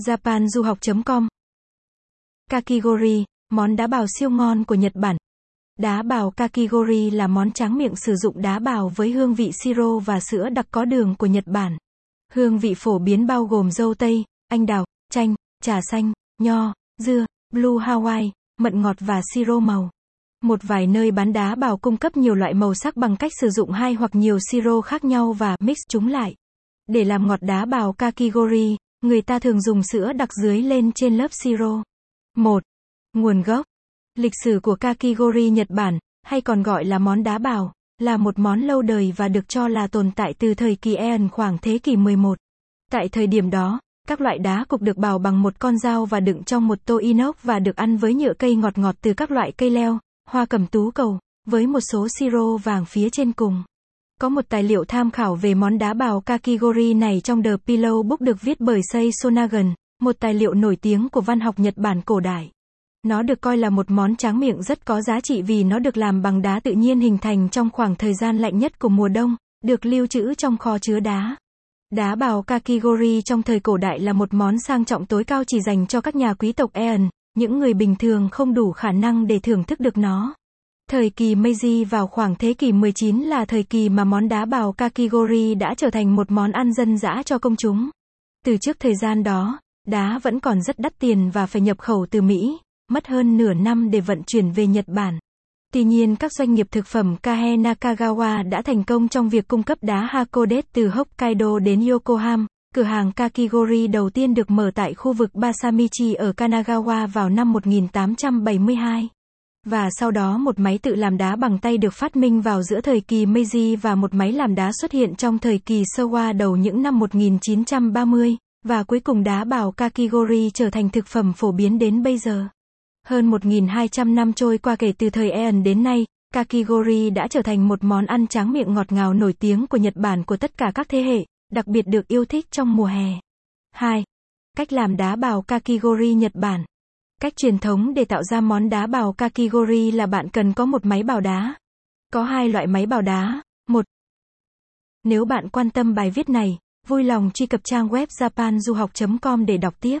japanduhoc.com Kakigori, món đá bào siêu ngon của Nhật Bản. Đá bào kakigori là món tráng miệng sử dụng đá bào với hương vị siro và sữa đặc có đường của Nhật Bản. Hương vị phổ biến bao gồm dâu tây, anh đào, chanh, trà xanh, nho, dưa, blue Hawaii, mận ngọt và siro màu. Một vài nơi bán đá bào cung cấp nhiều loại màu sắc bằng cách sử dụng hai hoặc nhiều siro khác nhau và mix chúng lại. Để làm ngọt đá bào kakigori, người ta thường dùng sữa đặc dưới lên trên lớp siro. 1. Nguồn gốc Lịch sử của kakigori Nhật Bản, hay còn gọi là món đá bào, là một món lâu đời và được cho là tồn tại từ thời kỳ Eon khoảng thế kỷ 11. Tại thời điểm đó, các loại đá cục được bào bằng một con dao và đựng trong một tô inox và được ăn với nhựa cây ngọt ngọt từ các loại cây leo, hoa cẩm tú cầu, với một số siro vàng phía trên cùng. Có một tài liệu tham khảo về món đá bào kakigori này trong The Pillow Book được viết bởi Sei Sonagan, một tài liệu nổi tiếng của văn học Nhật Bản cổ đại. Nó được coi là một món tráng miệng rất có giá trị vì nó được làm bằng đá tự nhiên hình thành trong khoảng thời gian lạnh nhất của mùa đông, được lưu trữ trong kho chứa đá. Đá bào kakigori trong thời cổ đại là một món sang trọng tối cao chỉ dành cho các nhà quý tộc Eon, những người bình thường không đủ khả năng để thưởng thức được nó. Thời kỳ Meiji vào khoảng thế kỷ 19 là thời kỳ mà món đá bào kakigori đã trở thành một món ăn dân dã cho công chúng. Từ trước thời gian đó, đá vẫn còn rất đắt tiền và phải nhập khẩu từ Mỹ, mất hơn nửa năm để vận chuyển về Nhật Bản. Tuy nhiên các doanh nghiệp thực phẩm Kahe Nakagawa đã thành công trong việc cung cấp đá Hakodate từ Hokkaido đến Yokohama. Cửa hàng Kakigori đầu tiên được mở tại khu vực Basamichi ở Kanagawa vào năm 1872. Và sau đó một máy tự làm đá bằng tay được phát minh vào giữa thời kỳ Meiji và một máy làm đá xuất hiện trong thời kỳ Showa đầu những năm 1930, và cuối cùng đá bào Kakigori trở thành thực phẩm phổ biến đến bây giờ. Hơn 1.200 năm trôi qua kể từ thời Eon đến nay, Kakigori đã trở thành một món ăn tráng miệng ngọt ngào nổi tiếng của Nhật Bản của tất cả các thế hệ, đặc biệt được yêu thích trong mùa hè. 2. Cách làm đá bào Kakigori Nhật Bản Cách truyền thống để tạo ra món đá bào kakigori là bạn cần có một máy bào đá. Có hai loại máy bào đá. Một. Nếu bạn quan tâm bài viết này, vui lòng truy cập trang web japanduhoc.com để đọc tiếp.